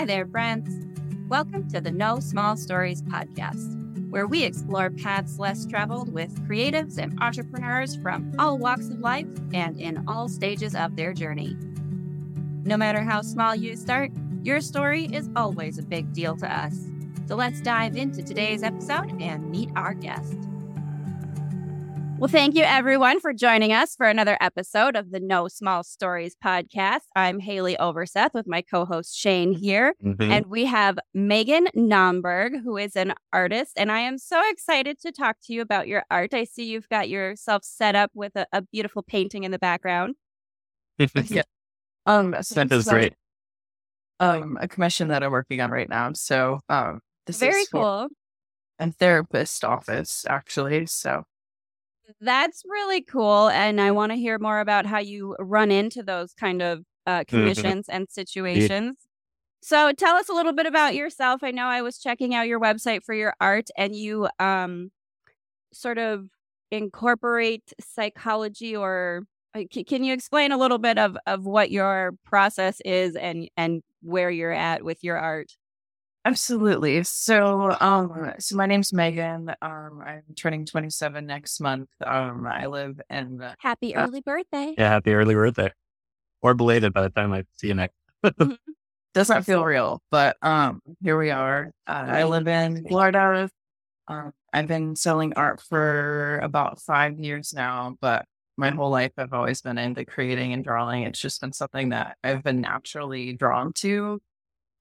Hi there, friends. Welcome to the No Small Stories podcast, where we explore paths less traveled with creatives and entrepreneurs from all walks of life and in all stages of their journey. No matter how small you start, your story is always a big deal to us. So let's dive into today's episode and meet our guest. Well, thank you everyone for joining us for another episode of the No Small Stories podcast. I'm Haleigh Overseth with my co host Shane here. Mhm. And we have Meghan Naumburg, who is an artist. And I am so excited to talk to you about your art. I see you've got yourself set up with a, a beautiful painting in the background. Yeah. Um, so That this is great. Um, a commission that I'm working on right now. So, um, this Very is for cool. a therapist office, actually. So, That's really cool. And I want to hear more about how you run into those kind of uh, commissions and situations. So tell us a little bit about yourself. I know I was checking out your website for your art and you um, sort of incorporate psychology or uh, can you explain a little bit of, of what your process is and, and where you're at with your art? Absolutely. So, um, so my name's Meghan. Um, I'm turning 27 next month. Um, I live in Happy Uh, early birthday. Yeah, happy early birthday. Or belated by the time I see you next. does not feel real, but um, here we are. Uh, I live in Florida. Um, I've been selling art for about five years now, but my whole life I've always been into creating and drawing. It's just been something that I've been naturally drawn to.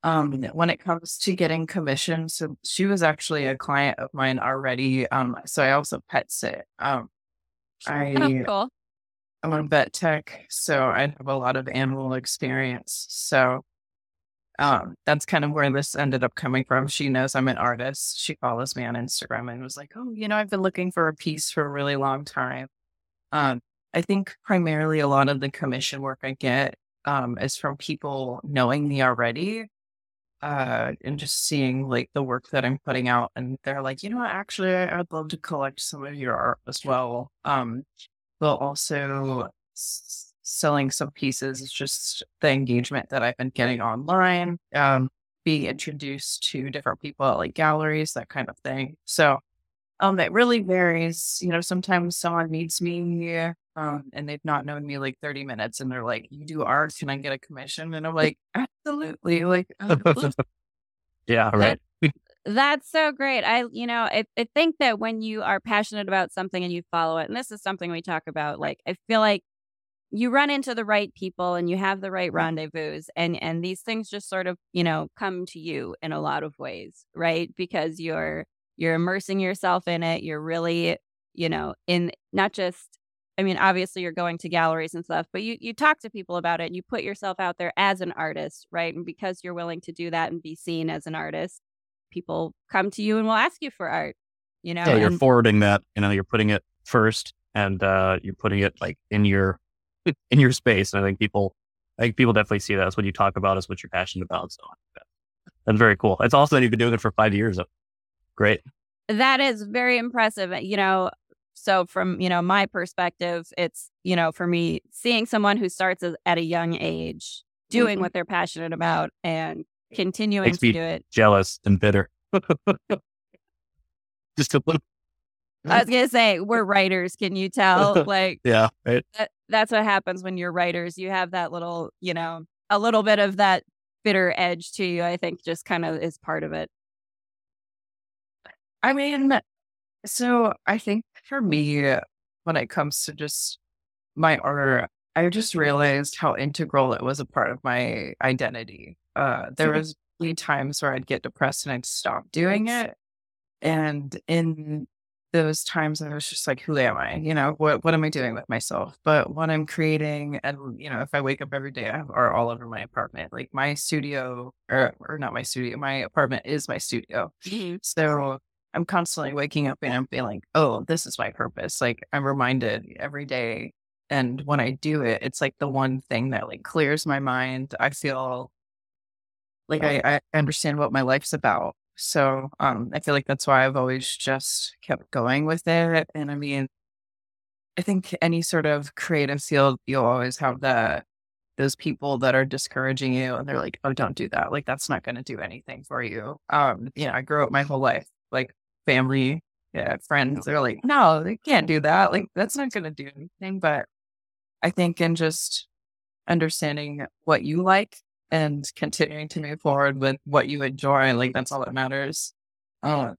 Um, when it comes to getting commissions, so she was actually a client of mine already. Um, so I also pet sit. Um, I Oh, cool. I'm on vet tech, so I have a lot of animal experience. So um, that's kind of where this ended up coming from. She knows I'm an artist. She follows me on Instagram and was like, "Oh, you know, I've been looking for a piece for a really long time." Um, I think primarily a lot of the commission work I get um, is from people knowing me already. Uh, and just seeing like the work that I'm putting out, and they're like, you know what, actually, I'd love to collect some of your art as well. Um, but also s- selling some pieces is just the engagement that I've been getting online, um, being introduced to different people at like galleries, that kind of thing. So, um, it really varies. You know, sometimes someone meets me, um, and they've not known me like 30 minutes and they're like, you do art, can I get a commission? And I'm like, absolutely. Like, I would love yeah, right. That's so great. I, you know, I, I think that when you are passionate about something and you follow it, and this is something we talk about, like I feel like you run into the right people and you have the right rendezvous, and and these things just sort of, you know, come to you in a lot of ways, right? Because you're you're immersing yourself in it. You're really, you know, in not just. I mean, obviously, you're going to galleries and stuff, but you you talk to people about it. And you put yourself out there as an artist, right? And because you're willing to do that and be seen as an artist, people come to you and will ask you for art. You know, Yeah, you're and- forwarding that, you know, you're putting it first and uh you're putting it like in your in your space. And I think people I think people definitely see that. That's what you talk about, is what you're passionate about. So that- that's very cool. It's also that you've been doing it for five years. Great. that is very impressive. You know, so from you know my perspective, it's you know for me seeing someone who starts at a young age doing Mhm. what they're passionate about and continuing Makes to me- do it. Jealous and bitter. Just a little I was gonna say we're writers. Can you tell? like yeah, right. that, that's what happens when you're writers. You have that little, you know, a little bit of that bitter edge to you. I think just kind of is part of it. I mean, so I think for me, when it comes to just my art, I just realized how integral it was a part of my identity. Uh, there Mhm. was many times where I'd get depressed and I'd stop doing it, and in those times, I was just like, "Who am I? You know, what what am I doing with myself?" But when I'm creating, and you know, if I wake up every day, I have art all over my apartment. Like my studio, or or not my studio, my apartment is my studio. So I'm constantly waking up and I'm feeling, oh, this is my purpose. Like I'm reminded every day. And when I do it, it's like the one thing that like clears my mind. I feel like I, I understand what my life's about. So um I feel like that's why I've always just kept going with it. And I mean, I think any sort of creative field, you'll always have the those people that are discouraging you and they're like, oh, don't do that. Like, that's not going to do anything for you. Um, you know, I grew up my whole life, like family, yeah, friends, they're like, no, they can't do that. Like, that's not going to do anything. But I think in just understanding what you like and continuing to move forward with what you enjoy, like, that's all that matters. Uh,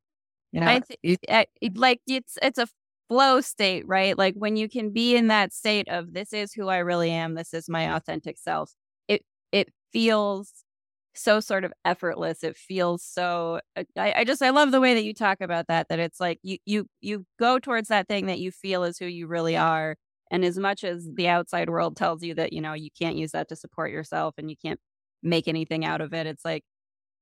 you know, I th- I, like it's it's a flow state, right? Like when you can be in that state of this is who I really am, this is my authentic self. It it feels so sort of effortless. It feels so uh, I, I just I love the way that you talk about that, that it's like you you you go towards that thing that you feel is who you really are. And as much as the outside world tells you that, you know, you can't use that to support yourself and you can't make anything out of it, it's like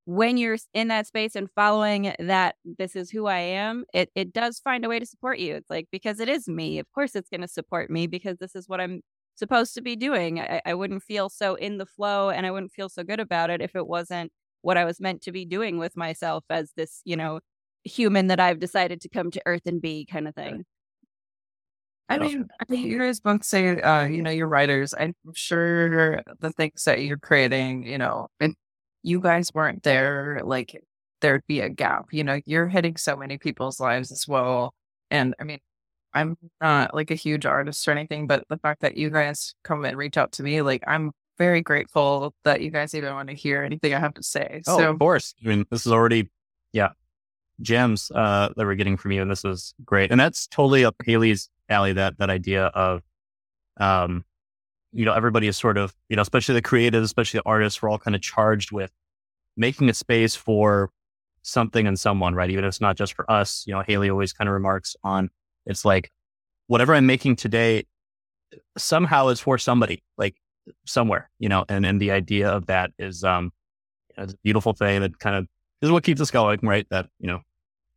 when you're in that space and following that this is who I am, it it does find a way to support you. It's like because it is me. Of course it's going to support me because this is what I'm supposed to be doing. I, I wouldn't feel so in the flow and I wouldn't feel so good about it if it wasn't what I was meant to be doing with myself as this, you know, human that I've decided to come to earth and be kind of thing. I mean, I think you guys both say, uh, you know, you're writers. I'm sure the things that you're creating, you know, and you guys weren't there, like there'd be a gap. You know, you're hitting so many people's lives as well. And I mean, I'm not like a huge artist or anything, but the fact that you guys come and reach out to me, like I'm very grateful that you guys even want to hear anything I have to say. Oh, so, of course. I mean, this is already, yeah, gems uh, that we're getting from you, and this is great. And that's totally up Haleigh's alley. That that idea of, um, you know, everybody is sort of, you know, especially the creatives, especially the artists, we're all kind of charged with making a space for something and someone, right? Even if it's not just for us, you know, Haleigh always kind of remarks on it's like whatever I'm making today somehow is for somebody, like somewhere, you know, and, and the idea of that is, um, it's a beautiful thing that kind of is what keeps us going, right? That, you know,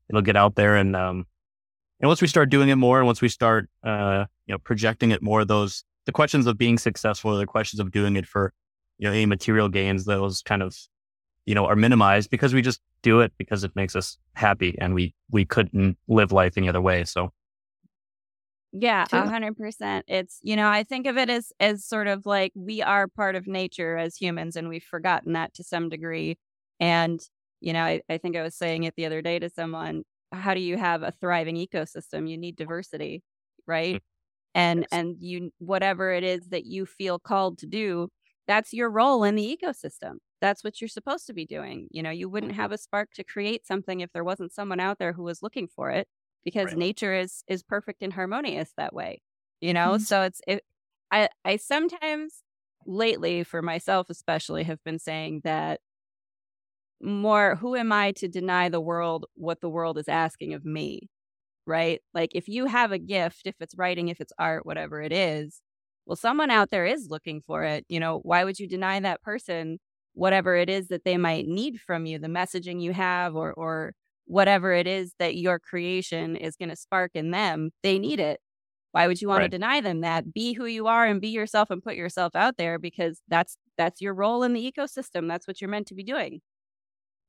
it'll get out there and, um, and once we start doing it more and once we start, uh, you know, projecting it more, those, the questions of being successful, the questions of doing it for, you know, any material gains, those kind of, you know, are minimized because we just do it because it makes us happy and we, we couldn't live life any other way. So. Yeah, a hundred percent. It's, you know, I think of it as, as sort of like we are part of nature as humans and we've forgotten that to some degree. And, you know, I, I think I was saying it the other day to someone, how do you have a thriving ecosystem? You need diversity, right? Mm-hmm and and you whatever it is that you feel called to do that's your role in the ecosystem that's what you're supposed to be doing you know you wouldn't have a spark to create something if there wasn't someone out there who was looking for it because right. nature is is perfect and harmonious that way you know mm-hmm. so it's it i i sometimes lately for myself especially have been saying that more who am i to deny the world what the world is asking of me right? Like if you have a gift, if it's writing, if it's art, whatever it is, well, someone out there is looking for it. You know, why would you deny that person whatever it is that they might need from you, the messaging you have, or or whatever it is that your creation is going to spark in them? They need it. Why would you want right. to deny them that? Be who you are and be yourself and put yourself out there because that's that's your role in the ecosystem. That's what you're meant to be doing.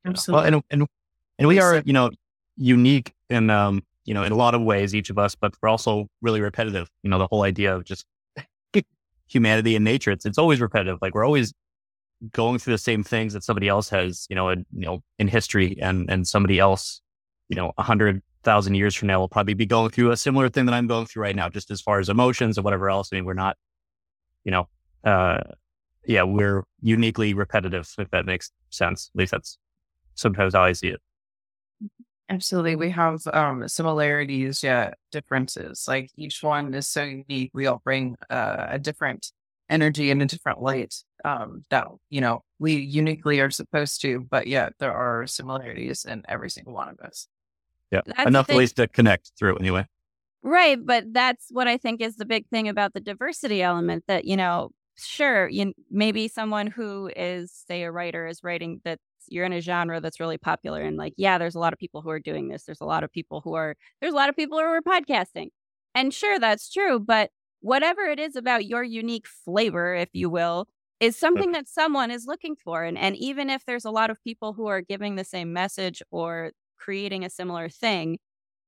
Absolutely. Well, and and and we are, you know, unique in um you know, in a lot of ways, each of us, but we're also really repetitive. You know, the whole idea of just humanity and nature, it's, it's always repetitive. Like we're always going through the same things that somebody else has, you know, in, you know, in history and, and somebody else, you know, a hundred thousand years from now will probably be going through a similar thing that I'm going through right now, just as far as emotions and whatever else. I mean, we're not, you know, uh, yeah, we're uniquely repetitive, if that makes sense. At least that's sometimes how I see it. Absolutely. We have um, similarities, yeah, differences. Like each one is so unique. We all bring uh, a different energy in a different light um, that, you know, we uniquely are supposed to, but yet there are similarities in every single one of us. Yeah. That's Enough ways to connect through anyway. Right. But that's what I think is the big thing about the diversity element that, you know, sure, you maybe someone who is, say, a writer is writing that you're in a genre that's really popular and like yeah there's a lot of people who are doing this there's a lot of people who are there's a lot of people who are podcasting and sure that's true but whatever it is about your unique flavor if you will is something that someone is looking for and and even if there's a lot of people who are giving the same message or creating a similar thing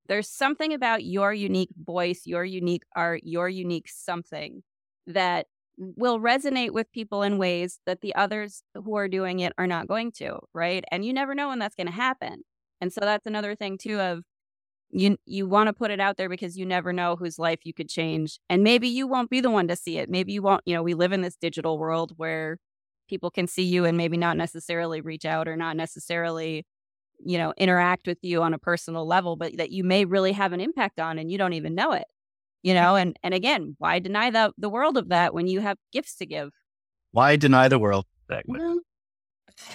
there's something about your unique voice your unique art your unique something that will resonate with people in ways that the others who are doing it are not going to, right? And you never know when that's going to happen. And so that's another thing too of you you want to put it out there because you never know whose life you could change and maybe you won't be the one to see it. Maybe you won't, you know, we live in this digital world where people can see you and maybe not necessarily reach out or not necessarily you know interact with you on a personal level but that you may really have an impact on and you don't even know it you know and and again why deny the the world of that when you have gifts to give? Why deny the world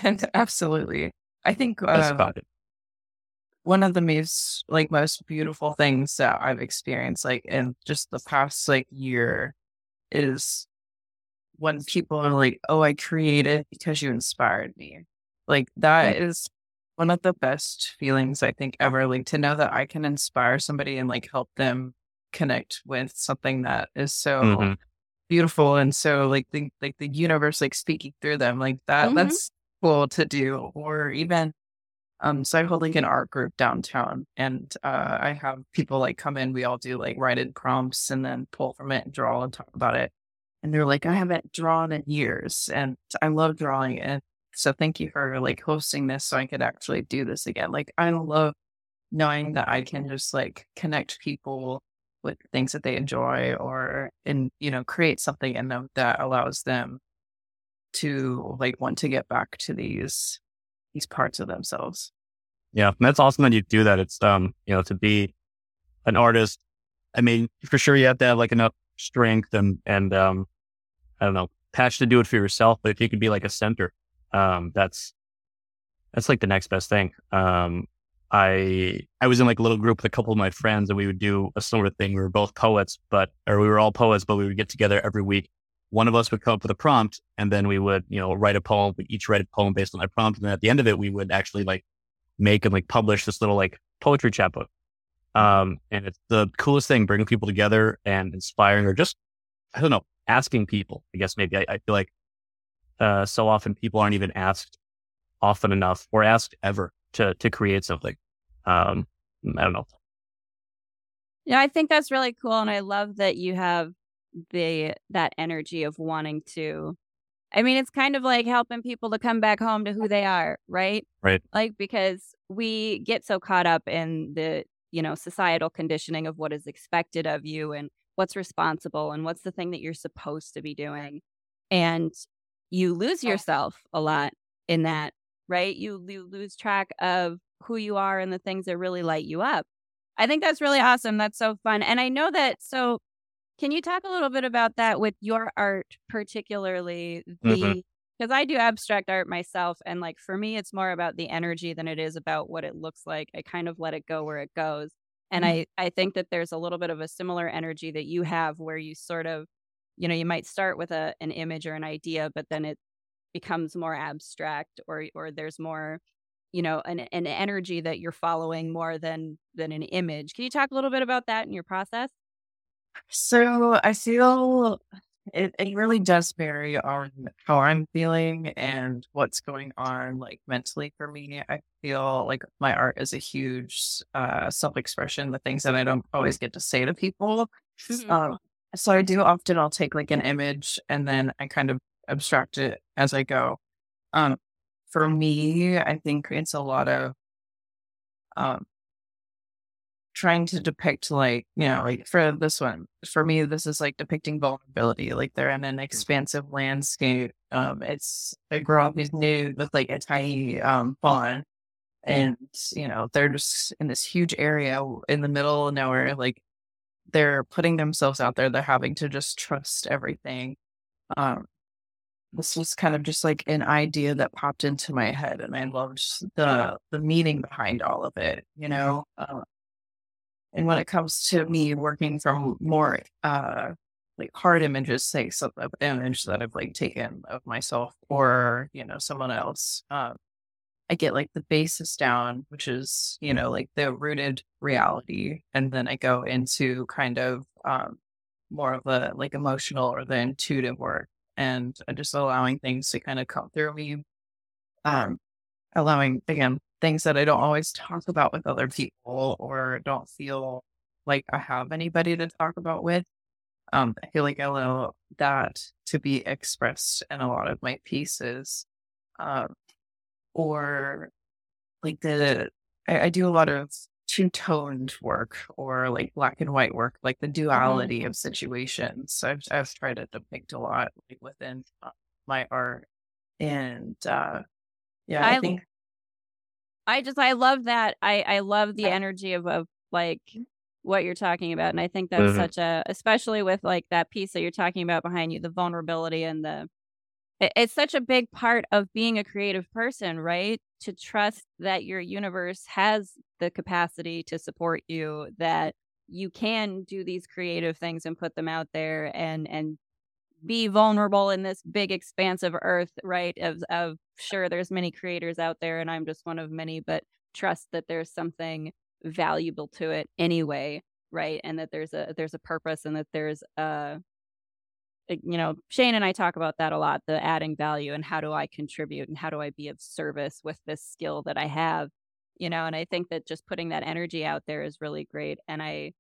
and absolutely. I think uh, one of the most like most beautiful things that i've experienced like in just the past like year is when people are like oh i created because you inspired me like that is one of the best feelings I think ever. Like to know that I can inspire somebody and like help them connect with something that is so mm-hmm. beautiful and so like the like the universe like speaking through them like that. Mm-hmm. That's cool to do. Or even um, so I hold like an art group downtown and uh, I have people like come in, we all do like write in prompts and then pull from it and draw and talk about it. And they're like, I haven't drawn in years and I love drawing. And so thank you for like hosting this so I could actually do this again. Like I love knowing that I can just like connect people with things that they enjoy or and you know create something in them that allows them to like want to get back to these these parts of themselves. Yeah, that's awesome that you do that. It's um, you know, to be an artist, I mean, for sure you have to have like enough strength and and um I don't know, passion to do it for yourself, but if you could be like a center um, that's that's like the next best thing. Um, I I was in like a little group with a couple of my friends, and we would do a similar thing. We were both poets, but or we were all poets, but we would get together every week. One of us would come up with a prompt, and then we would you know write a poem. We each write a poem based on that prompt, and then at the end of it, we would actually like make and like publish this little like poetry chapbook. Um, and it's the coolest thing, bringing people together and inspiring, or just I don't know, asking people. I guess maybe I, I feel like uh, so often people aren't even asked often enough or asked ever to to create something. Um, I don't know. Yeah, I think that's really cool, and I love that you have the that energy of wanting to. I mean, it's kind of like helping people to come back home to who they are, right? Right. Like because we get so caught up in the you know societal conditioning of what is expected of you and what's responsible and what's the thing that you're supposed to be doing, and you lose oh. yourself a lot in that, right? You, you lose track of who you are and the things that really light you up. I think that's really awesome. That's so fun. And I know that. So, can you talk a little bit about that with your art, particularly the because mm-hmm. I do abstract art myself, and like for me, it's more about the energy than it is about what it looks like. I kind of let it go where it goes, and mm-hmm. I I think that there's a little bit of a similar energy that you have, where you sort of you know you might start with a an image or an idea but then it becomes more abstract or or there's more you know an, an energy that you're following more than than an image can you talk a little bit about that in your process so i feel it, it really does vary on how i'm feeling and what's going on like mentally for me i feel like my art is a huge uh self-expression the things that i don't always get to say to people mm-hmm. um, so I do often I'll take like an image and then I kind of abstract it as I go. Um for me, I think it's a lot of um trying to depict like, you know, like for this one, for me this is like depicting vulnerability. Like they're in an mm. expansive landscape. Um it's a girl who's nude with like a tiny um fawn. And, you know, they're just in this huge area in the middle of nowhere, like they're putting themselves out there. They're having to just trust everything. Um, this was kind of just like an idea that popped into my head, and I loved the the meaning behind all of it. You know, uh, and when it comes to me working from more uh, like hard images, say some image that I've like taken of myself or you know someone else, um, I get like the basis down, which is, you know, like the rooted reality. And then I go into kind of um, more of the like emotional or the intuitive work and just allowing things to kind of come through me. Um, allowing, again, things that I don't always talk about with other people or don't feel like I have anybody to talk about with. Um, I feel like I allow that to be expressed in a lot of my pieces. Um, or like the, I, I do a lot of two toned work or like black and white work, like the Mm-hmm. duality of situations. So I've, I've tried to depict a lot like within uh, my art. And uh, yeah, I, I- think I just I love that. I I love the energy of of like what you're talking about, and I think that's Mhm. such a especially with like that piece that you're talking about behind you, the vulnerability and the. it- It's such a big part of being a creative person, right? To trust that your universe has the capacity to support you, that you can do these creative things and put them out there and and be vulnerable in this big expanse of earth right of of sure there's many creators out there and i'm just one of many but trust that there's something valuable to it anyway right and that there's a there's a purpose and that there's a eh, you know shane and i talk about that a lot the adding value and how do i contribute and how do i be of service with this skill that i have you know and i think that just putting that energy out there is really great and i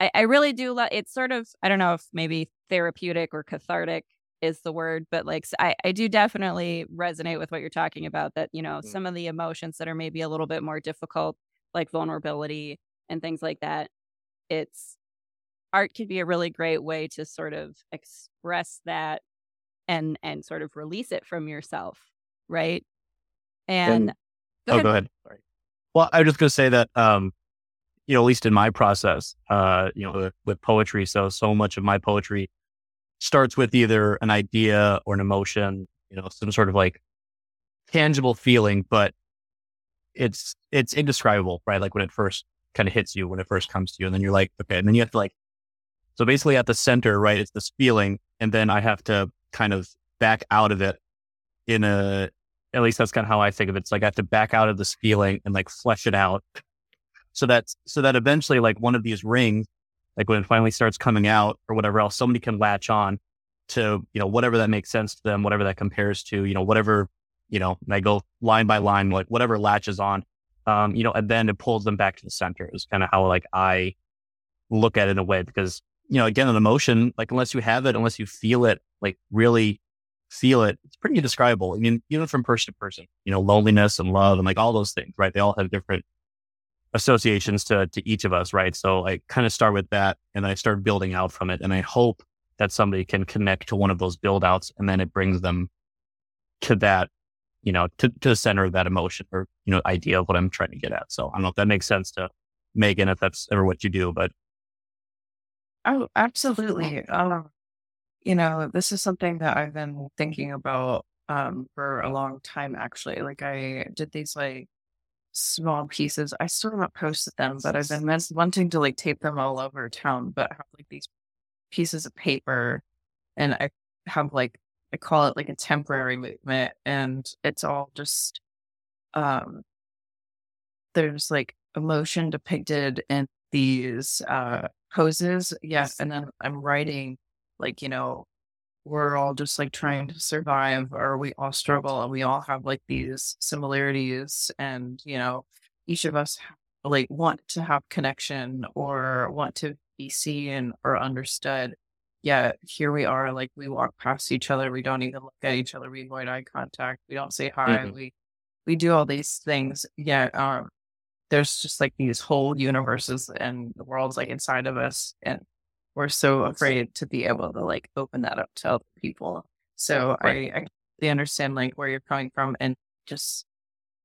I, I really do love it's sort of I don't know if maybe therapeutic or cathartic is the word, but like I, I do definitely resonate with what you're talking about that, you know, Mm. some of the emotions that are maybe a little bit more difficult, like vulnerability and things like that. It's art could be a really great way to sort of express that and and sort of release it from yourself. Right. And, And- go oh, ahead. go ahead. Sorry. Well, I was just going to say that, um, you know, at least in my process, uh, you know, with, with poetry, so so much of my poetry starts with either an idea or an emotion, you know, some sort of like tangible feeling, but it's it's indescribable, right? Like when it first kind of hits you, when it first comes to you, and then you're like, okay, and then you have to like, so basically at the center, right? It's this feeling, and then I have to kind of back out of it in a at least that's kind of how I think of it. It's like I have to back out of this feeling and like flesh it out. So that's so that eventually like one of these rings, like when it finally starts coming out or whatever else, somebody can latch on to, you know, whatever that makes sense to them, whatever that compares to, you know, whatever, you know, and I go line by line, like whatever latches on. Um, you know, and then it pulls them back to the center is kind of how like I look at it in a way because, you know, again, an emotion, like unless you have it, unless you feel it, like really feel it, it's pretty indescribable. I mean, even from person to person, you know, loneliness and love and like all those things, right? They all have different associations to to each of us, right? So I kind of start with that and I start building out from it. And I hope that somebody can connect to one of those build outs and then it brings them to that, you know, to, to the center of that emotion or, you know, idea of what I'm trying to get at. So I don't know if that makes sense to Meghan, if that's ever what you do, but Oh, absolutely. Um, you know, this is something that I've been thinking about um for a long time actually. Like I did these like small pieces. I still haven't posted them, but I've been wanting to like tape them all over town, but I have like these pieces of paper and I have like I call it like a temporary movement and it's all just um there's like emotion depicted in these uh poses. Yes, and then I'm writing like, you know, we're all just like trying to survive or we all struggle and we all have like these similarities and, you know, each of us like want to have connection or want to be seen or understood. Yet here we are, like we walk past each other, we don't even look at each other, we avoid eye contact, we don't say hi, Mhm. we we do all these things. Yet um there's just like these whole universes and the worlds like inside of us and we're so afraid to be able to like open that up to other people. So Right. I, I completely understand like where you're coming from and just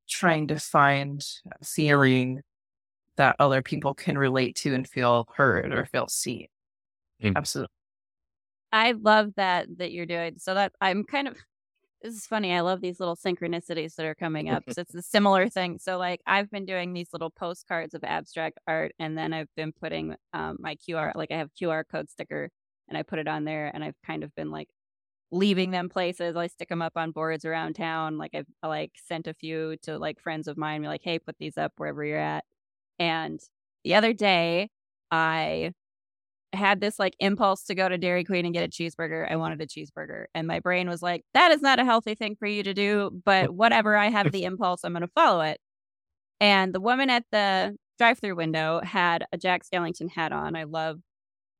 trying to find a feeling that other people can relate to and feel heard or feel seen. Mm. Absolutely. I love that that you're doing. So that I'm kind of this is funny. I love these little synchronicities that are coming up. So it's a similar thing. So like I've been doing these little postcards of abstract art and then I've been putting um, my QR like I have QR code sticker and I put it on there and I've kind of been like leaving them places. I stick them up on boards around town. Like I've I, like sent a few to like friends of mine, be like, hey, put these up wherever you're at. And the other day I had this like impulse to go to Dairy Queen and get a cheeseburger. I wanted a cheeseburger. And my brain was like, that is not a healthy thing for you to do, but whatever, I have the impulse, I'm going to follow it. And the woman at the drive through window had a Jack Skellington hat on. I love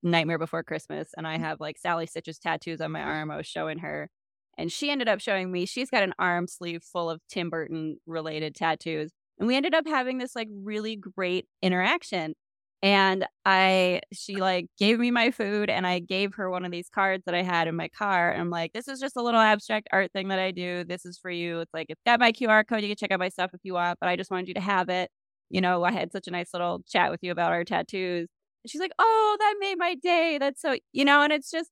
Nightmare Before Christmas, and I mm. have like Sally Stitch's tattoos on my arm. I was showing her, and she ended up showing me. She's got an arm sleeve full of Tim Burton related tattoos, and we ended up having this like really great interaction. And I, she like gave me my food, and I gave her one of these cards that I had in my car. And I'm like, this is just a little abstract art thing that I do. This is for you. It's like it's got my QR code. You can check out my stuff if you want, but I just wanted you to have it. You know, I had such a nice little chat with you about our tattoos and she's like, oh, that made my day. That's so, you know, and it's just,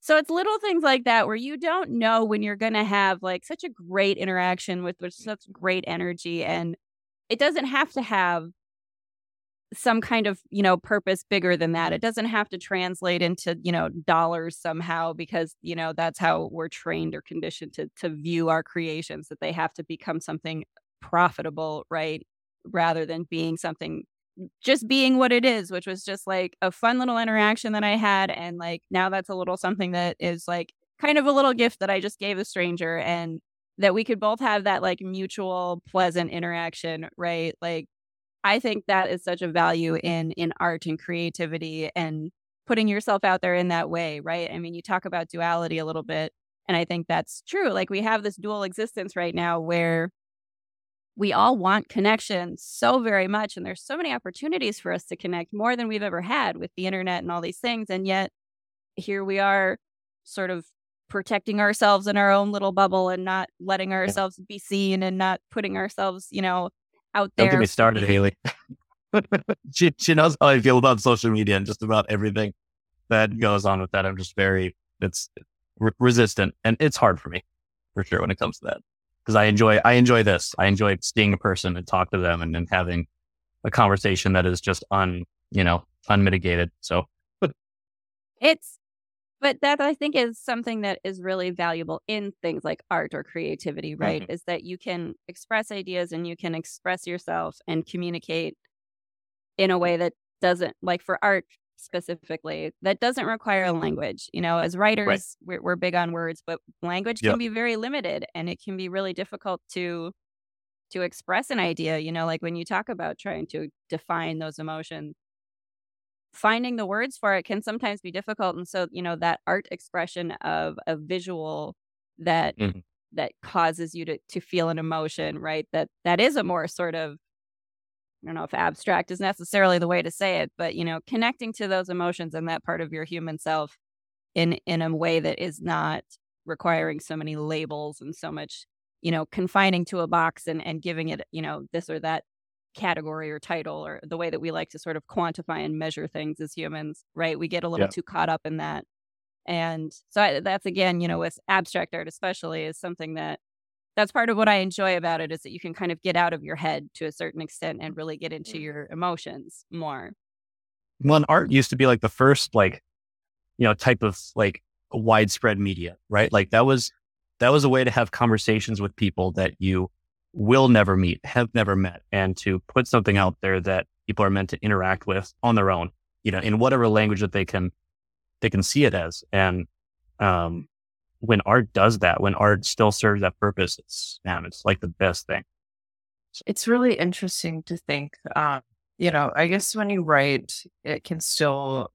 so it's little things like that where you don't know when you're to have like such a great interaction with, with such great energy. And it doesn't have to have some kind of, you know, purpose bigger than that. It doesn't have to translate into, you know, dollars somehow because, you know, that's how we're trained or conditioned to to view our creations that they have to become something profitable, right? Rather than being something just being what it is, which was just like a fun little interaction that I had. And like now that's a little something that is like kind of a little gift that I just gave a stranger and that we could both have that like mutual pleasant interaction, right? Like I think that is such a value in in art and creativity and putting yourself out there in that way, right? I mean, you talk about duality a little bit and I think that's true. Like we have this dual existence right now where we all want connection so very much. And there's so many opportunities for us to connect more than we've ever had with the internet and all these things. And yet here we are sort of protecting ourselves in our own little bubble and not letting ourselves be seen and not putting ourselves, you know, out there. Don't get me started, Haleigh. she, she knows how I feel about social media and just about everything that goes on with that. I'm just very, it's re- resistant and it's hard for me for sure when it comes to that because I enjoy I enjoy this. I enjoy seeing a person and talk to them and, and having a conversation that is just un you know unmitigated. So it's but that I think is something that is really valuable in things like art or creativity, right? Mm-hmm. Is that you can express ideas and you can express yourself and communicate in a way that doesn't like for art specifically that doesn't require a language. You know, as writers, right. we're, we're, big on words, but language yep. can be very limited and it can be really difficult to to express an idea. You know, like when you talk about trying to define those emotions, finding the words for it can sometimes be difficult. And so, you know, that art expression of a visual that mm-hmm. that causes you to to feel an emotion, right? That that is a more sort of I don't know if abstract is necessarily the way to say it, but you know, connecting to those emotions and that part of your human self in in a way that is not requiring so many labels and so much, you know, confining to a box and and giving it, you know, this or that category or title or the way that we like to sort of quantify and measure things as humans, right? We get a little yeah. too caught up in that. And so I, that's again, you know, with abstract art especially is something that that's part of what I enjoy about it is that you can kind of get out of your head to a certain extent and really get into mm. your emotions more. Well, art used to be like the first like, you know, type of like widespread media, right? Like that was that was a way to have conversations with people that you will never meet, have never met, and to put something out there that people are meant to interact with on their own, you know, in whatever language that they can they can see it as. And um, when art does that, when art still serves that purpose, it's man, it's like the best thing. It's really interesting to think. Um, you know, I guess when you write, it can still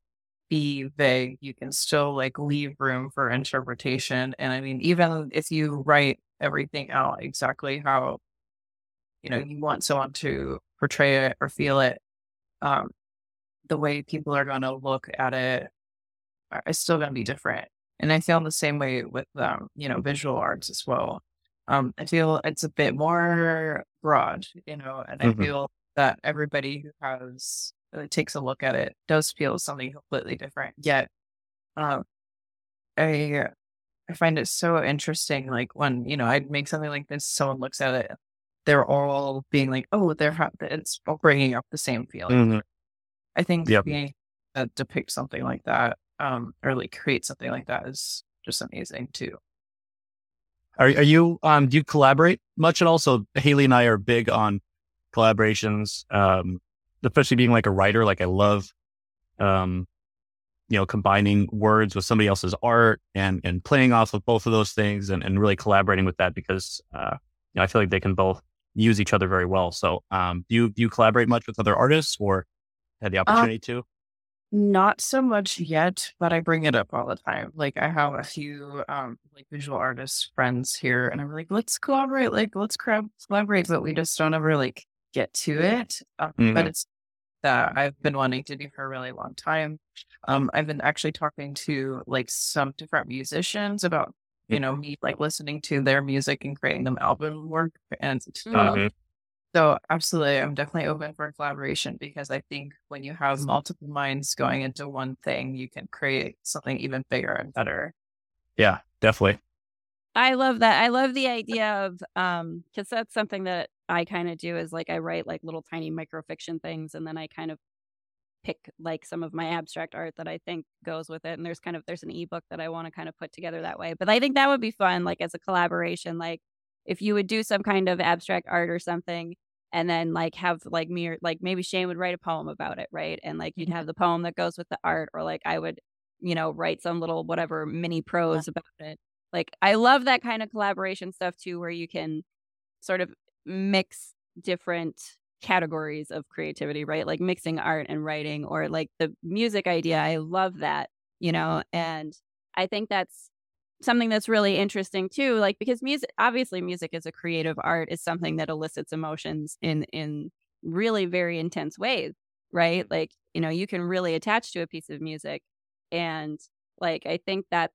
be vague. You can still like leave room for interpretation. And I mean, even if you write everything out exactly how you know you want someone to portray it or feel it, um, the way people are going to look at it is still going to be different. And I feel the same way with, um, you know, visual arts as well. Um, I feel it's a bit more broad, you know, and mm-hmm. I feel that everybody who has uh, takes a look at it does feel something completely different. Yet, um, I I find it so interesting. Like when you know I make something like this, someone looks at it, they're all being like, "Oh, they're ha- it's all bringing up the same feeling." Mm-hmm. I think yep. being uh, depict something like that um, or like create something like that is just amazing too. Are, are you, um, do you collaborate much at all? So Haleigh and I are big on collaborations, um, especially being like a writer. Like I love, um, you know, combining words with somebody else's art and, and playing off of both of those things and, and really collaborating with that because, uh, you know, I feel like they can both use each other very well. So, um, do you, do you collaborate much with other artists or had the uh, opportunity uh, to? Not so much yet, but I bring it up all the time. Like I have a few um like visual artist friends here and I'm like, let's collaborate, like let's collaborate, but we just don't ever like get to it. Um, Mhm. But it's that I've been wanting to do for a really long time. Um, I've been actually talking to like some different musicians about, you know, me like listening to their music and creating them album work. And um, Mhm. so absolutely, I'm definitely open for collaboration because I think when you have multiple minds going into one thing, you can create something even bigger and better. Yeah, definitely. I love that. I love the idea of um because that's something that I kind of do is like I write like little tiny microfiction things and then I kind of pick like some of my abstract art that I think goes with it. And there's kind of there's an ebook that I want to kind of put together that way. But I think that would be fun, like as a collaboration. Like if you would do some kind of abstract art or something and then like have like me or like maybe Shane would write a poem about it, right? And like you'd mm-hmm. have the poem that goes with the art, or like I would, you know, write some little whatever mini prose about it. Like I love that kind of collaboration stuff too, where you can sort of mix different categories of creativity, right? Like mixing art and writing or like the music idea. I love that, you know, and I think that's something that's really interesting too like because music obviously music is a creative art is something that elicits emotions in in really very intense ways right like you know you can really attach to a piece of music and like i think that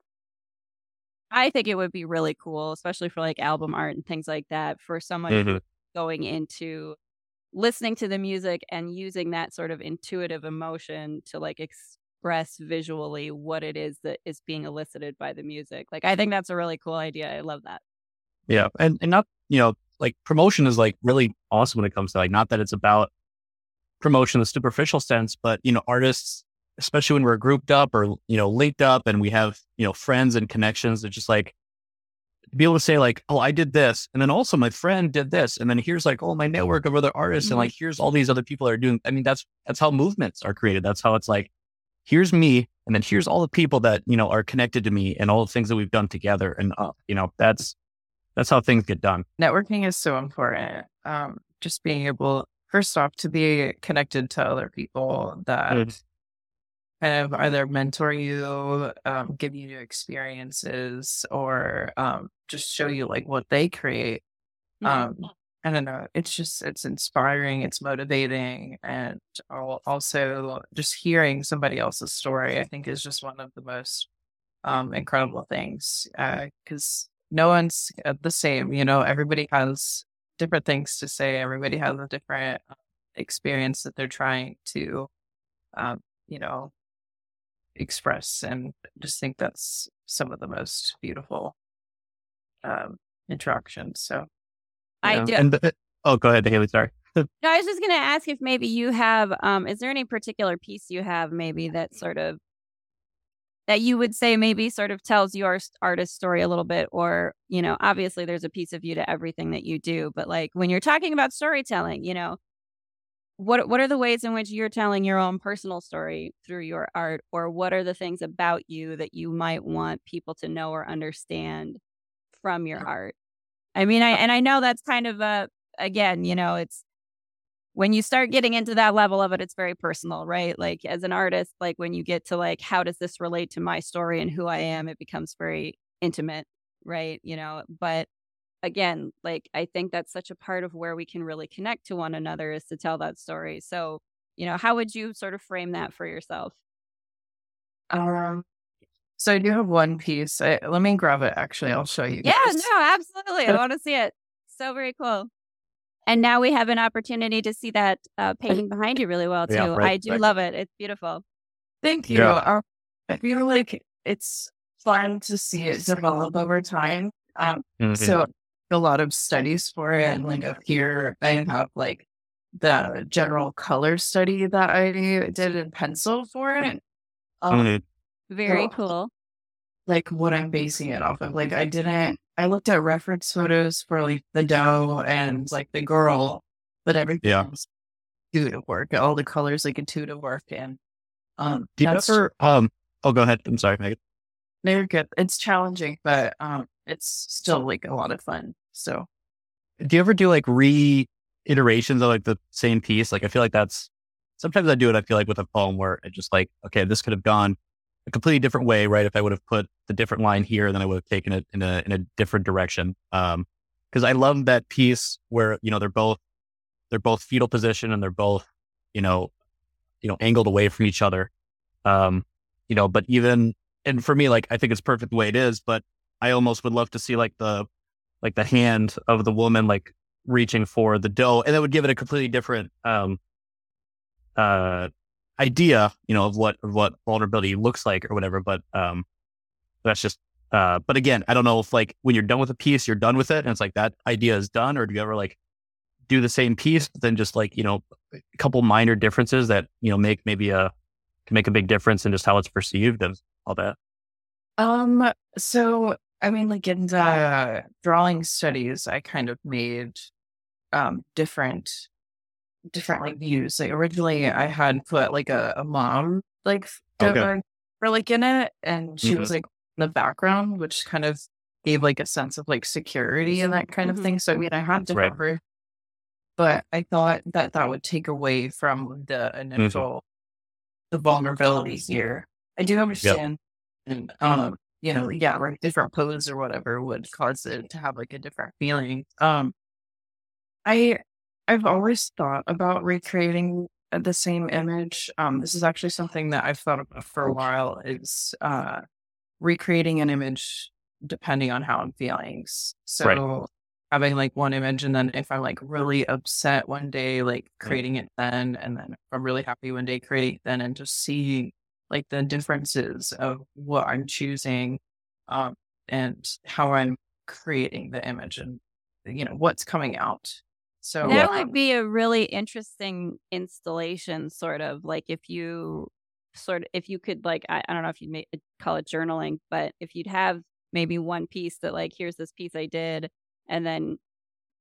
i think it would be really cool especially for like album art and things like that for someone Mhm. going into listening to the music and using that sort of intuitive emotion to like express visually what it is that is being elicited by the music. Like I think that's a really cool idea. I love that. Yeah. And and not, you know, like promotion is like really awesome when it comes to like not that it's about promotion in the superficial sense, but you know, artists, especially when we're grouped up or, you know, linked up and we have, you know, friends and connections, it's just like be able to say like, oh, I did this. And then also my friend did this. And then here's like, oh, my network of other artists. And like, here's all these other people that are doing. I mean, that's that's how movements are created. That's how it's like, here's me. And then here's all the people that, you know, are connected to me and all the things that we've done together. And uh, you know, that's that's how things get done. Networking is so important. Um, just being able, first off, to be connected to other people that Mhm. kind of either mentor you, um, give you new experiences, or um, just show you like what they create. Um, I don't know. It's just it's inspiring. It's motivating, and al- also just hearing somebody else's story. I think is just one of the most um, incredible things because no one's uh, the same. You know, everybody has different things to say. Everybody has a different uh, experience that they're trying to, um, you know, express, and just think that's some of the most beautiful um, interactions. So. I Yeah. do. And the, oh, go ahead, Haleigh. Sorry. No, I was just going to ask if maybe you have, um, is there any particular piece you have maybe that sort of, that you would say maybe sort of tells your artist story a little bit? Or, you know, obviously there's a piece of you to everything that you do, but like when you're talking about storytelling, you know, what what are the ways in which you're telling your own personal story through your art or what are the things about you that you might want people to know or understand from your art i mean i and i know that's kind of a again you know it's when you start getting into that level of it it's very personal right? Like as an artist like when you get to like how does this relate to my story and who i am it becomes very intimate right? You know but again like i think that's such a part of where we can really connect to one another is to tell that story. So you know how would you sort of frame that for yourself? Um, so I do have one piece. I, let me grab it. Actually, I'll show you. yeah guys. no absolutely i want to see it so very cool and now we have an opportunity to see that uh, painting behind you really well too Yeah, right, i do right. love it it's beautiful Thank you. Yeah. Um, I feel like it's fun to see it develop over time. Um, Mhm. so a lot of studies for it. And like up here, I have like the general color study that I did in pencil for it. Um, Mhm. Very Oh. cool like what I'm basing it off of. Like I didn't I looked at reference photos for like the doe and like the girl, but everything Yeah. was intuitive work. All the colors like intuitive work and um Do you ever? Um. Oh, go ahead. I'm sorry, Meghan. they're good. It's challenging, but um it's still like a lot of fun. So Do you ever do like re iterations of like the same piece? Like I feel like that's sometimes I do it. I feel like with a poem where it just like, okay, this could have gone a completely different way, right? If I would have put the different line here, then I would have taken it in a in a different direction. Um, because I love that piece where you know they're both they're both fetal position and they're both you know you know angled away from each other. Um, you know, but even and for me, like I think it's perfect the way it is, but I almost would love to see like the like the hand of the woman like reaching for the doe, and that would give it a completely different um uh idea, you know, of what of what vulnerability looks like or whatever. But um that's just uh but again, I don't know if like when you're done with a piece, you're done with it and it's like that idea is done, or do you ever like do the same piece, but then just like, you know, a couple minor differences that, you know, make maybe a can make a big difference in just how it's perceived and all that. Um, so I mean, like in the drawing studies, I kind of made um different different like views. Like originally I had put like a, a mom like Okay. for like in it and she Mhm. was like in the background, which kind of gave like a sense of like security and that kind of Mhm. thing. So I mean I had different ver- but I thought that that would take away from the initial the vulnerability here. I do understand and um you know, yeah, like different pose or whatever would cause it to have like a different feeling. Um, I I've always thought about recreating the same image. Um, this is actually something that I've thought about for a while. Is uh, recreating an image depending on how I'm feeling. So Right. having like one image, and then if I'm like really upset one day, like creating it then, and then if I'm really happy one day, creating it then, and just seeing like the differences of what I'm choosing, um, and how I'm creating the image, and you know what's coming out. So That um, would be a really interesting installation, sort of like if you sort of if you could like I, I don't know if you'd make, call it journaling, but if you'd have maybe one piece that like here's this piece I did, and then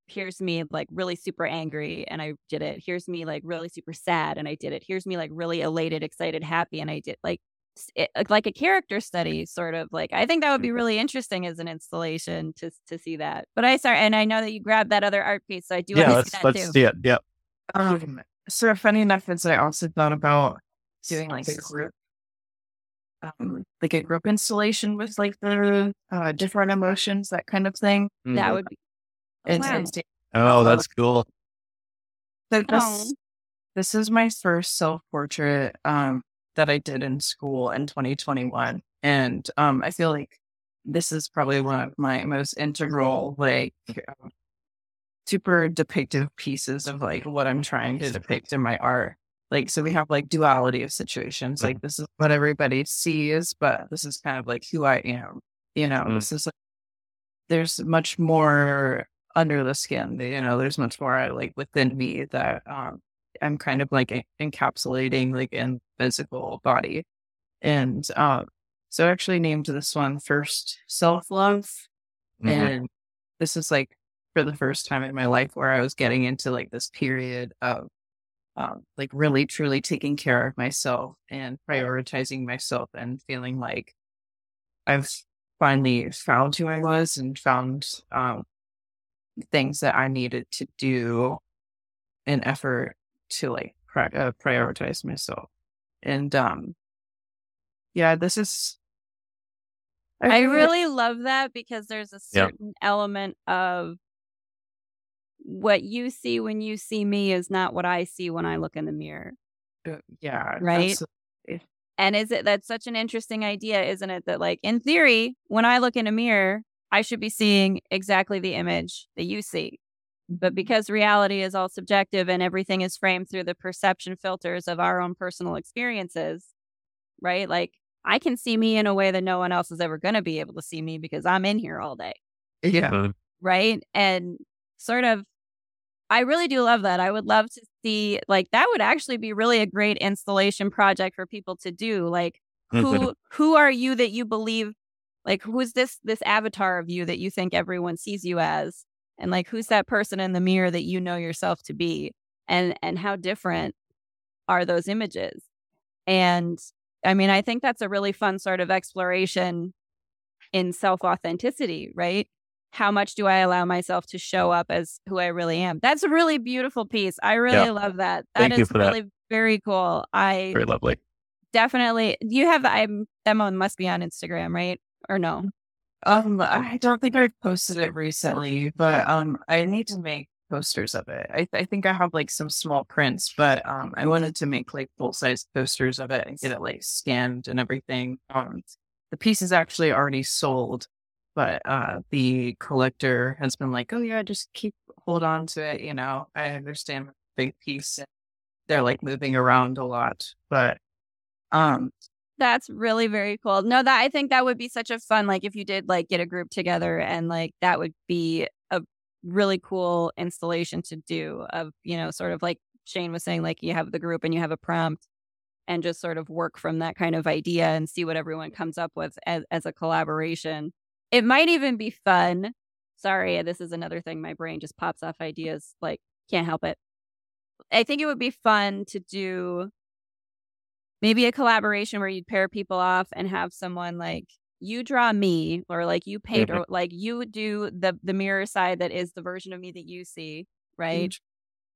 here's me like really super angry and I did it. Here's me like really super sad and I did it. Here's me like really elated, excited, happy, and I did like s- it, like a character study, sort of like I think that would be really interesting as an installation to to see that. But I sorry, and I know that you grabbed that other art piece, so I do yeah, want to see let's that let's too. see it. Yeah. Um, so funny enough is I also thought about doing like a group, um, like a group installation with like the uh, different emotions, that kind of thing. That would be And, Wow. Oh, that's cool. so Oh. this, this is my first self portrait um, that I did in school in 2021, and um, I feel like this is probably one of my most integral, like, um, super depictive pieces of like what I'm trying to depict in my art. Like, so we have like duality of situations. Like, this is what everybody sees, but this is kind of like who I am. You know, Mm. this is like, there's much more under the skin. You know, there's much more like within me that um, I'm kind of like encapsulating like in physical body. And um, so I actually named this one first self love. Mhm. And this is like for the first time in my life where I was getting into like this period of um, like really truly taking care of myself and prioritizing myself and feeling like I've finally found who I was and found um, things that I needed to do in effort to like pri- uh, prioritize myself. And um, yeah, this is. I like- really love that because there's a Yeah. certain element of what you see when you see me is not what I see when I look in the mirror. Uh, yeah, Right? absolutely. And is it that's such an interesting idea, isn't it? That like in theory, when I look in a mirror, I should be seeing exactly the image that you see. But because reality is all subjective and everything is framed through the perception filters of our own personal experiences, right? Like I can see me in a way that no one else is ever going to be able to see me because I'm in here all day. Yeah. Right? And sort of, I really do love that. I would love to see, like, that would actually be really a great installation project for people to do. Like, mm-hmm. who who are you that you believe? Like, who's this this avatar of you that you think everyone sees you as? And like, who's that person in the mirror that you know yourself to be? And and how different are those images? And I mean, I think that's a really fun sort of exploration in self authenticity, right? How much do I allow myself to show up as who I really am? That's a really beautiful piece. I really Yeah. love that. That Thank you is for that. really Very cool. I Very lovely. definitely you have I'm demo must be on Instagram, right? Or no? Um, I don't think I've posted it recently, but um, I need to make posters of it. I, I think I have like some small prints, but um, I wanted to make like full size posters of it and get it like scanned and everything. Um, the piece is actually already sold, but uh, the collector has been like, "Oh yeah, just keep hold on to it." You know, I understand big piece. They're like moving around a lot, but um, That's really very cool. No, that I think that would be such a fun like if you did like get a group together and like that would be a really cool installation to do of, you know, sort of like Shane was saying like you have the group and you have a prompt and just sort of work from that kind of idea and see what everyone comes up with as, as a collaboration. It might even be fun. Sorry, this is another thing my brain just pops off ideas like can't help it. I think it would be fun to do maybe a collaboration where you'd pair people off and have someone like you draw me or like you paint Mhm. or like you do the the mirror side that is the version of me that you see right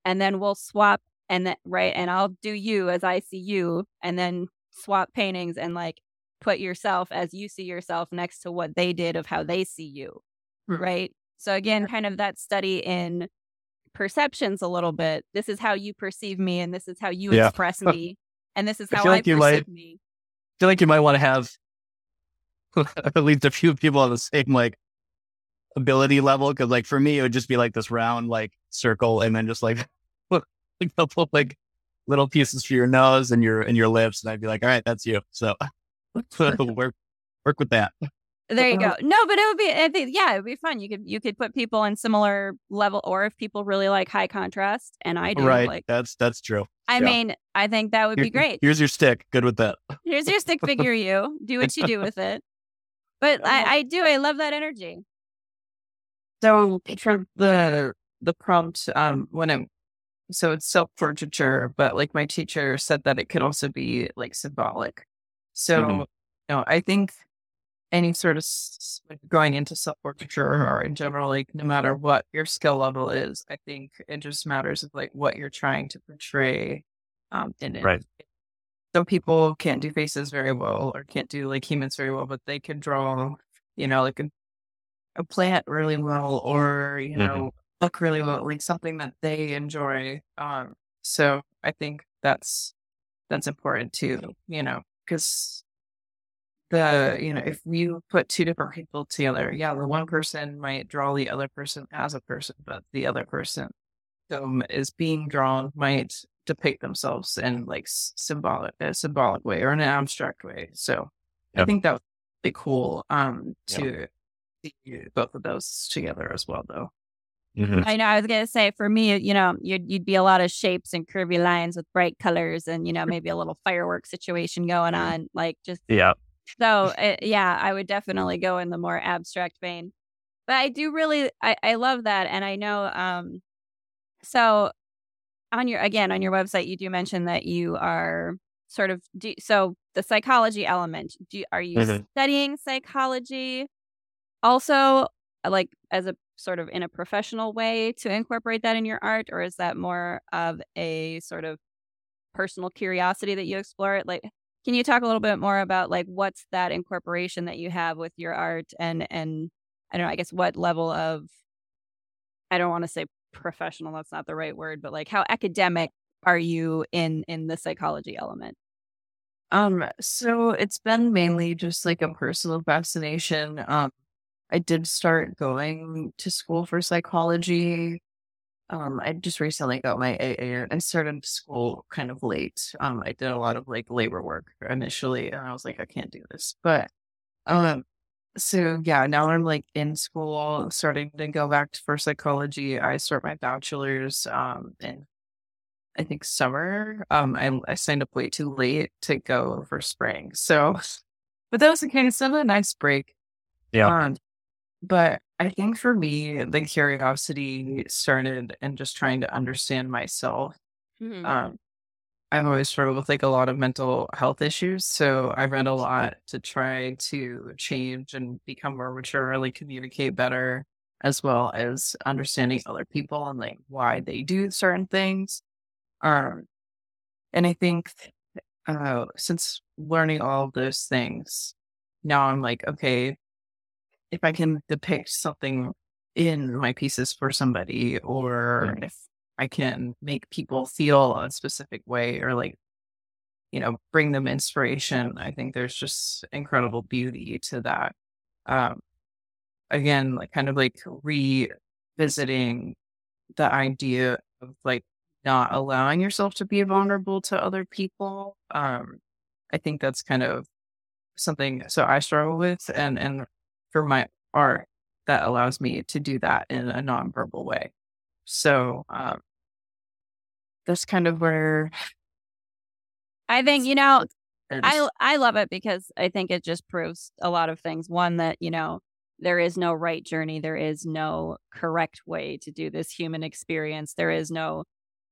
and then we'll swap and then right and i'll do you as i see you and then swap paintings and like put yourself as you see yourself next to what they did of how they see you Hmm. right so again kind of that study in perceptions a little bit this is how you perceive me and this is how you Yeah. express me and this is I how feel i like you might- me I feel like you might want to have at least a few people on the same like ability level. Cause like for me, it would just be like this round like circle and then just like like a couple like little pieces for your nose and your and your lips. And I'd be like, all right, that's you. So work work with that. There you go. No, but it would be. I think, yeah, it would be fun. You could you could put people in similar level, or if people really like high contrast, and I do. right. Like, that's that's true. I yeah. mean, I think that would be great. Here's your stick. Good with that. Here's your stick figure. You do what you do with it. But I, I do. I love that energy. So from the the prompt, um, when I'm so it's self portraiture, but like my teacher said that it could also be like symbolic. So Mhm. you know, I think any sort of going into self portraiture or in general, like no matter what your skill level is, I think it just matters of like what you're trying to portray um in it. Right. Some people can't do faces very well or can't do like humans very well, but they can draw, you know, like a, a plant really well or, you Mhm. know, look really well, like something that they enjoy. Um, so I think that's that's important too, you know, because the you know if you put two different people together, yeah, the one person might draw the other person as a person, but the other person um, is being drawn might depict themselves in like symbolic a symbolic way or in an abstract way. So I think that would be cool um Yep. to see both of those together as well though. Mhm. I know. I was gonna say for me, you know, you'd you'd be a lot of shapes and curvy lines with bright colors, and you know, maybe a little firework situation going on. Like just Yeah. So uh, yeah, I would definitely go in the more abstract vein. But I do really I, I love that and I know um so on your again on your website you do mention that you are sort of do, so the psychology element do are you Mhm. studying psychology also like as a sort of in a professional way to incorporate that in your art or is that more of a sort of personal curiosity that you explore it like can you talk a little bit more about like what's that incorporation that you have with your art and and I don't know, I guess what level of I don't want to say professional, that's not the right word, but like how academic are you in in the psychology element? Um, so it's been mainly just like a personal fascination. Um, I did start going to school for psychology. Um, I just recently got my AA. I started school kind of late. Um, I did a lot of like labor work initially, and I was like, I can't do this. But um, so yeah, now I'm like in school, starting to go back to- for psychology. I start my bachelor's um in I think summer. Um, I I signed up way too late to go for spring. So, but that was a kind of still a nice break. Yeah. Um, but I think for me, the curiosity started and just trying to understand myself. Mm-hmm. Um, I've always struggled with like a lot of mental health issues, so I read a lot to try to change and become more mature, really communicate better, as well as understanding other people and like why they do certain things. Um, And I think uh, since learning all of those things, now I'm like, okay, if I can depict something in my pieces for somebody, or if I can make people feel a specific way, or like, you know, bring them inspiration, I think there's just incredible beauty to that. Um, again, like kind of like revisiting the idea of like not allowing yourself to be vulnerable to other people. Um, I think that's kind of something so I struggle with and and for my art that allows me to do that in a nonverbal way. So um that's kind of where I think, you know, I I love it because I think it just proves a lot of things. One that, you know, there is no right journey, there is no correct way to do this human experience. There is no,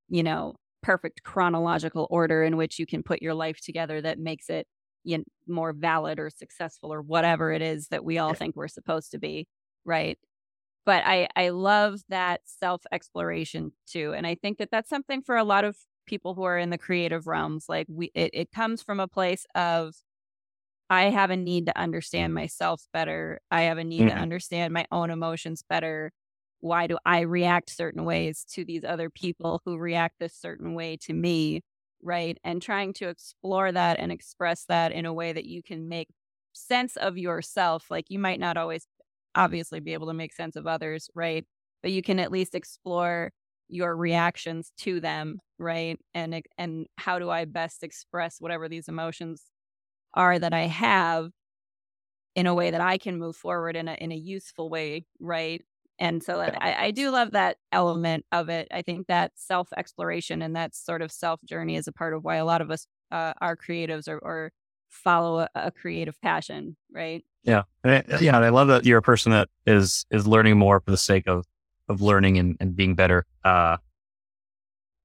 you know, perfect chronological order in which you can put your life together that makes it you know, more valid or successful or whatever it is that we all think we're supposed to be, right? But I I love that self exploration too, and I think that that's something for a lot of people who are in the creative realms. Like we, it, it comes from a place of I have a need to understand myself better. I have a need mm-hmm. to understand my own emotions better. Why do I react certain ways to these other people who react this certain way to me? Right? And trying to explore that and express that in a way that you can make sense of yourself. Like you might not always obviously be able to make sense of others, right? But you can at least explore your reactions to them, right? And and how do I best express whatever these emotions are that I have in a way that I can move forward in a in a useful way, right? And so I, I, do love that element of it. I think that self exploration and that sort of self journey is a part of why a lot of us uh, are creatives or, or follow a, a, creative passion, right? Yeah, and I, yeah. And I love that you're a person that is is learning more for the sake of of learning and, and being better. Uh,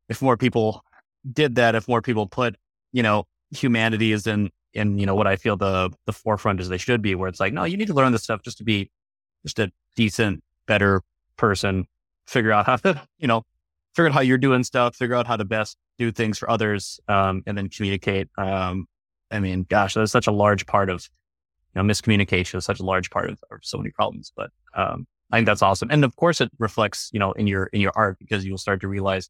if more people did that, if more people put you know humanity is in in you know what I feel the the forefront as they should be, where it's like, no, you need to learn this stuff just to be just a decent better person, figure out how to, you know, figure out how you're doing stuff, figure out how to best do things for others, um, and then communicate. Um, I mean, gosh, that's such a large part of, you know, miscommunication is such a large part of, of so many problems. But um, I think that's awesome, and of course, it reflects, you know, in your in your art because you'll start to realize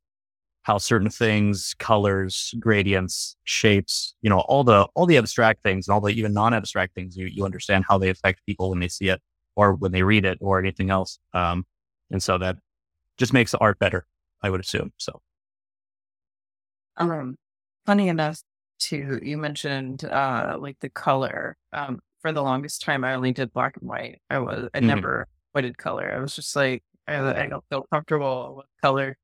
how certain things, colors, gradients, shapes, you know, all the all the abstract things and all the even non-abstract things, you you understand how they affect people when they see it or when they read it or anything else. Um, and so that just makes the art better, I would assume. So, um, funny enough, too, you mentioned uh, like the color. Um, for the longest time, I only did black and white. I was I mm-hmm. never did color. I was just like I, I don't feel comfortable with color.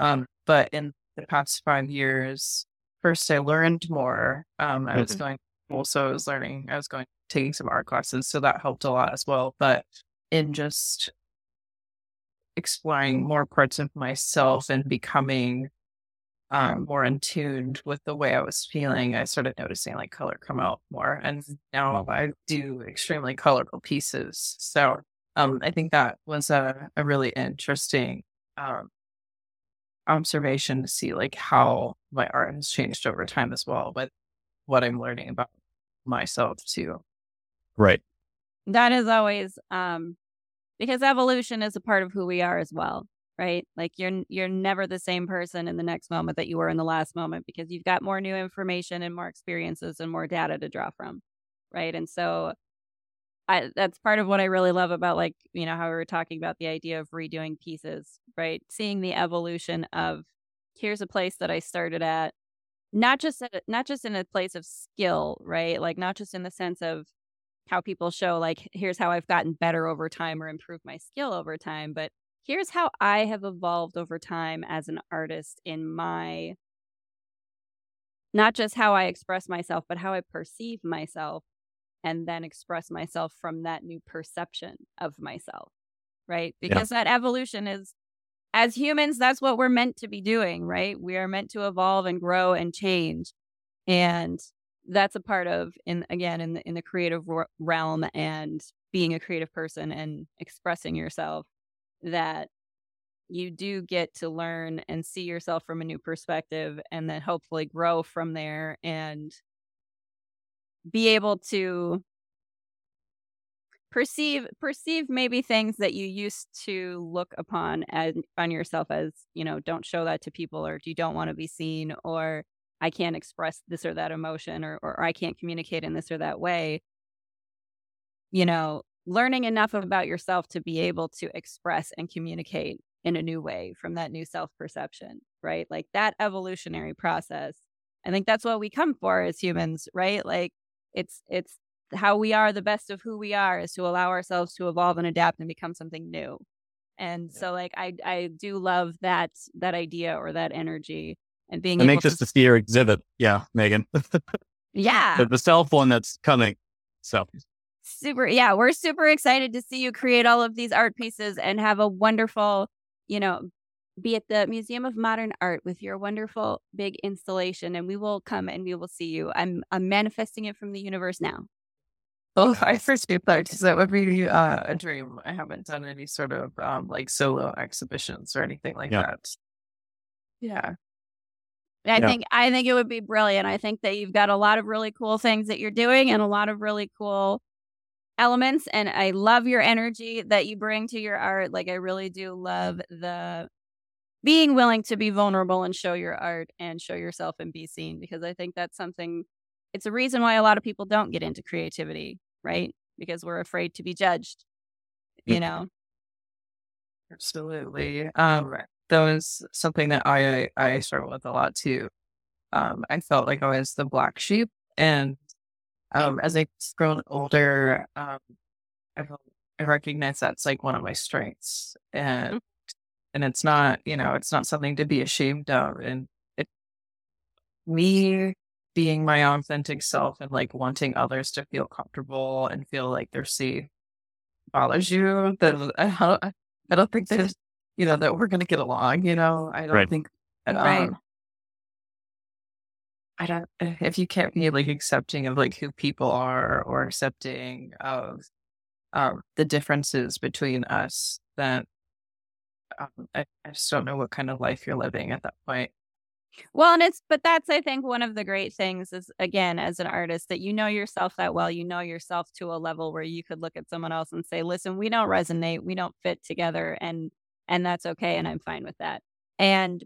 Um, but in the past five years, first I learned more. Um, I was mm-hmm. going also I was learning. I was going taking some art classes, so that helped a lot as well. But in just exploring more parts of myself and becoming um, more in tuned with the way I was feeling, I started noticing like color come out more. And now I do extremely colorful pieces. So um, I think that was a, a really interesting um, observation to see like how my art has changed over time as well with what I'm learning about myself too. Right. That is always um because evolution is a part of who we are as well, right? Like you're you're never the same person in the next moment that you were in the last moment because you've got more new information and more experiences and more data to draw from. Right? And so I that's part of what I really love about like, you know, how we were talking about the idea of redoing pieces, right? Seeing the evolution of here's a place that I started at not just at, not just in a place of skill, right? Like not just in the sense of how people show like here's how I've gotten better over time or improved my skill over time, but here's how I have evolved over time as an artist in my not just how I express myself, but how I perceive myself and then express myself from that new perception of myself. Right? Because yeah. that evolution is as humans, that's what we're meant to be doing, right? We are meant to evolve and grow and change. And that's a part of in again in the in the creative realm and being a creative person and expressing yourself that you do get to learn and see yourself from a new perspective and then hopefully grow from there and be able to perceive perceive maybe things that you used to look upon as on yourself as you know don't show that to people or you don't want to be seen or i can't express this or that emotion or, or i can't communicate in this or that way. You know learning enough about yourself to be able to express and communicate in a new way from that new self perception right? Like that evolutionary process i think that's what we come for as humans right? Like it's it's how we are the best of who we are is to allow ourselves to evolve and adapt and become something new. And yeah. so like i i do love that that idea or that energy and being it makes us to see your exhibit yeah Meghan yeah the, the self one that's coming so super yeah we're super excited to see you create all of these art pieces and have a wonderful you know be at the Museum of Modern Art with your wonderful big installation, and we will come and we will see you. I'm I'm manifesting it from the universe now. Well, I first that because that would be uh, a dream. I haven't done any sort of um, like solo exhibitions or anything like yeah. that. Yeah. I yeah. think I think it would be brilliant. I think that you've got a lot of really cool things that you're doing and a lot of really cool elements and I love your energy that you bring to your art. Like I really do love the being willing to be vulnerable and show your art and show yourself and be seen because I think that's something it's a reason why a lot of people don't get into creativity, right? Because we're afraid to be judged. You know. Absolutely. Um that was something that I I struggle with a lot too. Um I felt like I was the black sheep and um as I've grown older, um I, I recognize that's like one of my strengths. And mm and it's not you know it's not something to be ashamed of and it me being my authentic self and like wanting others to feel comfortable and feel like they're safe bothers you that I don't, I don't think that you know that we're gonna get along you know I don't right. think um, right I don't if you can't be like accepting of like who people are or accepting of um, the differences between us then um, I, I just don't know what kind of life you're living at that point. Well, and it's, but that's, I think, one of the great things is, again, as an artist, that you know yourself that well. You know yourself to a level where you could look at someone else and say, listen, we don't resonate. We don't fit together. And, and that's okay. And I'm fine with that. And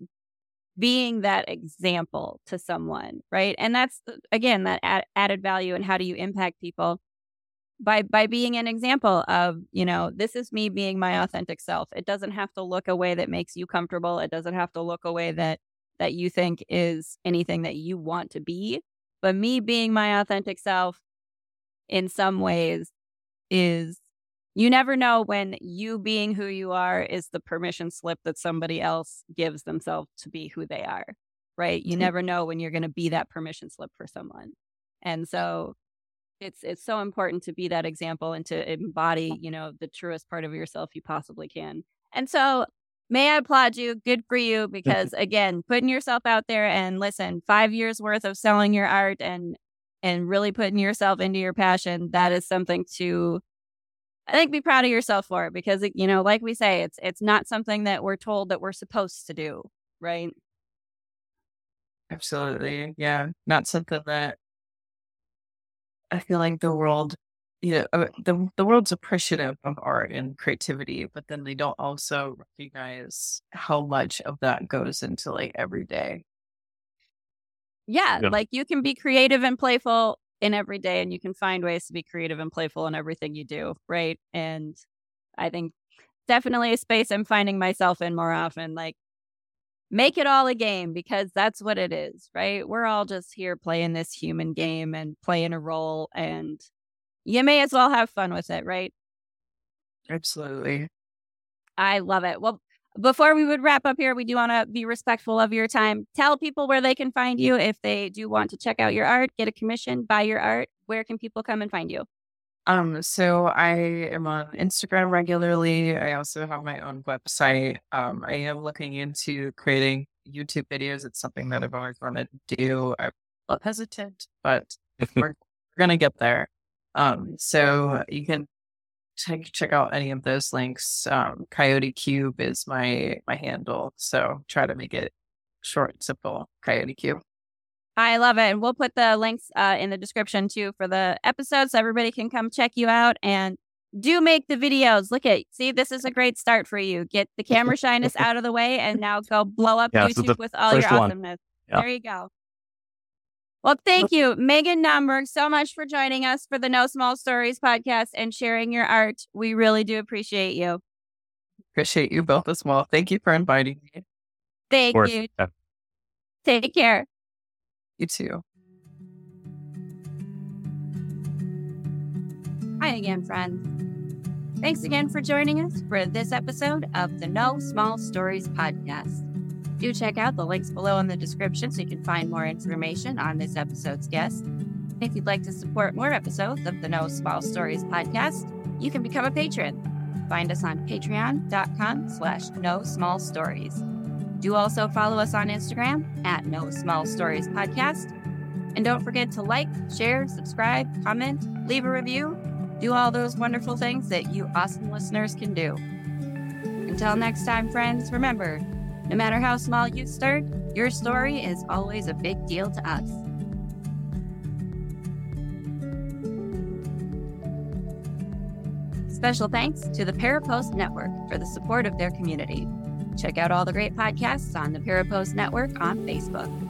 being that example to someone, right? And that's, uh, again, that ad- added value and how do you impact people? by by being an example of you know this is me being my authentic self it doesn't have to look a way that makes you comfortable it doesn't have to look a way that that you think is anything that you want to be but me being my authentic self in some ways is you never know when you being who you are is the permission slip that somebody else gives themselves to be who they are right? You never know when you're going to be that permission slip for someone. And so it's it's so important to be that example and to embody you know the truest part of yourself you possibly can. And so may i applaud you? Good for you. because again putting yourself out there and listen five years worth of selling your art and and really putting yourself into your passion that is something to i think be proud of yourself for it because you know like we say it's it's not something that we're told that we're supposed to do right absolutely yeah not something that I feel like the world, you know, uh, the the world's appreciative of art and creativity, but then they don't also recognize how much of that goes into like every day. Yeah, yeah, like you can be creative and playful in every day, and you can find ways to be creative and playful in everything you do, right? And I think definitely a space I'm finding myself in more often. Like make it all a game because that's what it is, right? We're all just here playing this human game and playing a role, and you may as well have fun with it, right? Absolutely. I love it. Well, before we would wrap up here, we do want to be respectful of your time. Tell people where they can find you if they do want to check out your art, get a commission, buy your art. Where can people come and find you? Um, so I am on Instagram regularly. I also have my own website. Um, I am looking into creating YouTube videos. It's something that I've always wanted to do. I'm a little hesitant, but we're, we're gonna get there. Um, so you can check check out any of those links. Um, Coyote Cube is my my handle, so try to make it short and simple. Coyote Cube. I love it. And we'll put the links uh, in the description too for the episode so everybody can come check you out and do make the videos. Look at, see, this is a great start for you. Get the camera shyness out of the way and now go blow up yeah, YouTube with all your awesomeness. Yeah. There you go. Well, thank you, Meghan Naumburg, so much for joining us for the No Small Stories podcast and sharing your art. We really do appreciate you. Appreciate you both as well. Thank you for inviting me. Thank you. Yeah. Take care. You too. Hi again, friends. Thanks again for joining us for this episode of the No Small Stories podcast. Do check out the links below in the description so you can find more information on this episode's guest. If you'd like to support more episodes of the No Small Stories podcast, you can become a patron. Find us on patreon.com slash no small stories. Do also follow us on Instagram at No Small Stories Podcast. And don't forget to like, share, subscribe, comment, leave a review, do all those wonderful things that you awesome listeners can do. Until next time, friends, remember no matter how small you start, your story is always a big deal to us. Special thanks to the Parapost Network for the support of their community. Check out all the great podcasts on the Parapost Network on Facebook.